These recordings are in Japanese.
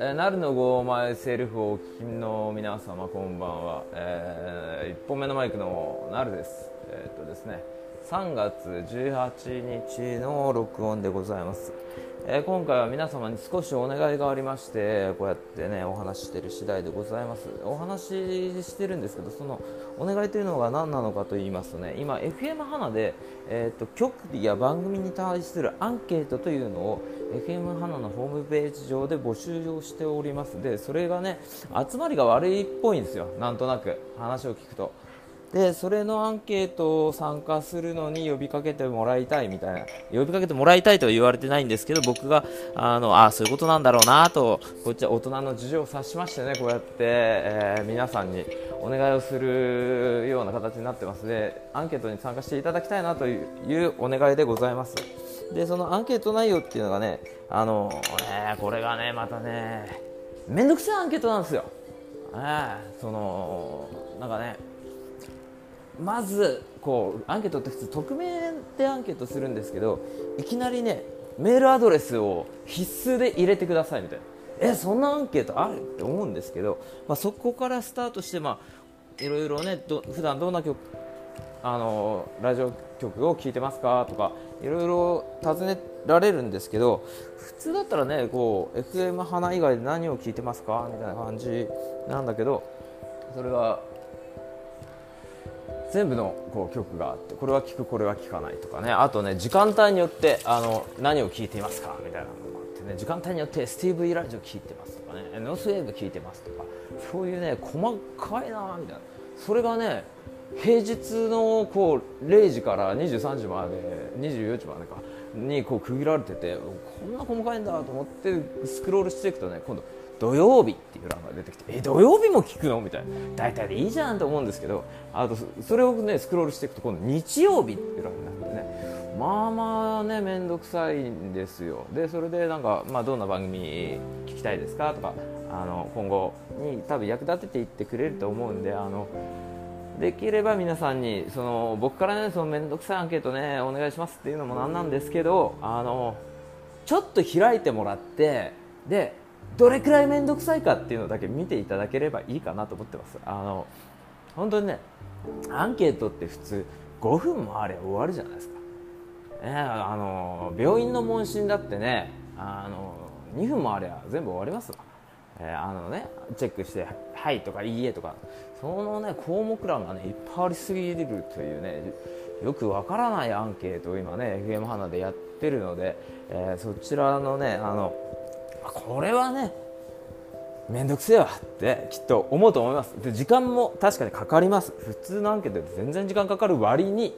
えー、なるのごまセルフをお聞きの皆様こんばんは、えー、1本目のマイクのなるです。えー、っとですね。3月18日の録音でございます、えー、今回は皆様に少しお願いがありましてこうやってねお話ししてる次第でございます。お話ししてるんですけどそのお願いというのが何なのかと言いますとね今 FM 花で、えーと、局や番組に対するアンケートというのを FM 花のホームページ上で募集をしております。でそれがね集まりが悪いっぽいんですよ。なんとなく話を聞くと。でそれのアンケートを参加するのに呼びかけてもらいたいみたいな。呼びかけてもらいたいとは言われてないんですけど僕があのあそういうことなんだろうなとこっちは大人の事情を察しましてねこうやって、えー、皆さんにお願いをするような形になってます。でアンケートに参加していただきたいなというお願いでございます。でそのアンケート内容っていうのがねあのねこれがねまたねめんどくさいアンケートなんですよ、えー、そのなんかねまずこうアンケートって普通匿名でアンケートするんですけどいきなりねメールアドレスを必須で入れてくださいみたいな。えそんなアンケートある？って思うんですけど、まあ、そこからスタートして、まあ、いろいろねど普段どんな曲あのラジオ局を聴いてますかとかいろいろ尋ねられるんですけど普通だったらねこう FM 花以外で何を聞いてますかみたいな感じなんだけどそれが全部のこう曲があってこれは聴くこれは聴かないとかね。あとね時間帯によってあの何を聴いていますか？みたいなのもあってね。時間帯によってスティーブ・イ・ラジオ聴いてますとかね。ノースウェーブ聴いてますとか。そういうね細かいなみたいな。それがね平日のこう0時から23時まで24時までかにこう区切られててこんな細かいんだと思ってスクロールしていくとね今度土曜日っていう欄が出てきてえ土曜日も聞くの？みたいな。大体でいいじゃんと思うんですけどあとそれをねスクロールしていくと今度日曜日っていう欄になってね。まあまあね面倒くさいんですよ。でそれでなんか、まあ、どんな番組聞きたいですか？とかあの今後に多分役立てていってくれると思うんであのできれば皆さんにその僕からねその面倒くさいアンケートねお願いしますっていうのもなんなんですけどあのちょっと開いてもらってでどれくらい面倒くさいかっていうのだけ見ていただければいいかなと思ってます。あの本当にねアンケートって普通5分もあれば終わるじゃないですか、ね、あの病院の問診だってねあの2分もあれば全部終わりますわ、えー、あのねチェックして「はい」とか「いいえ」とかそのね項目欄がねいっぱいありすぎるというねよくわからないアンケートを今ね FM 花でやってるので、えー、そちらのねあのこれはね面倒くせえわってきっと思うと思います。で時間も確かにかかります。普通のアンケートで全然時間かかる割に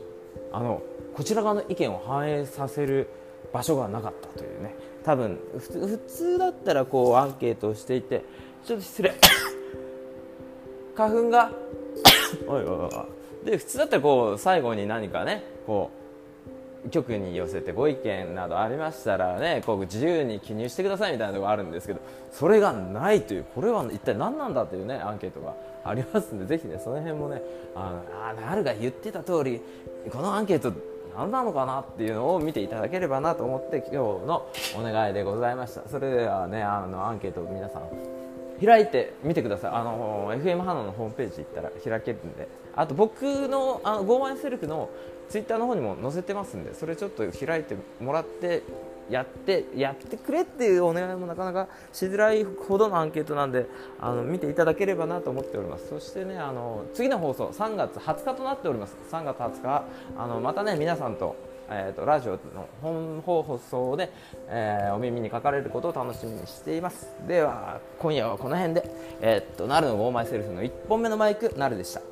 あのこちら側の意見を反映させる場所がなかったというね。多分普通だったらこうアンケートをしていてちょっと失礼。花粉がおいおいおい。で普通だったらこう最後に何かねこう局に寄せてご意見などありましたらねこう自由に記入してくださいみたいなところあるんですけどそれがないというこれは一体何なんだというねアンケートがありますのでぜひねその辺もねあのあなるが言ってた通りこのアンケート何なのかなっていうのを見ていただければなと思って今日のお願いでございました。それではねあのアンケート皆さん開いてみてください。あの FM 花のホームページ行ったら開けるんで。あと僕のあのゴーマイセルフのツイッターの方にも載せてますんでそれちょっと開いてもらってやってやってくれっていうお願いもなかなかしづらいほどのアンケートなんであの見ていただければなと思っております。そしてねあの次の放送3月20日となっております。3月20日あのまたね皆さんとえーと、ラジオの本放送で、えー、お耳にかかれることを楽しみにしています。では今夜はこの辺で、えーと、なるのゴーマイセルフの1本目のマイクなるでした。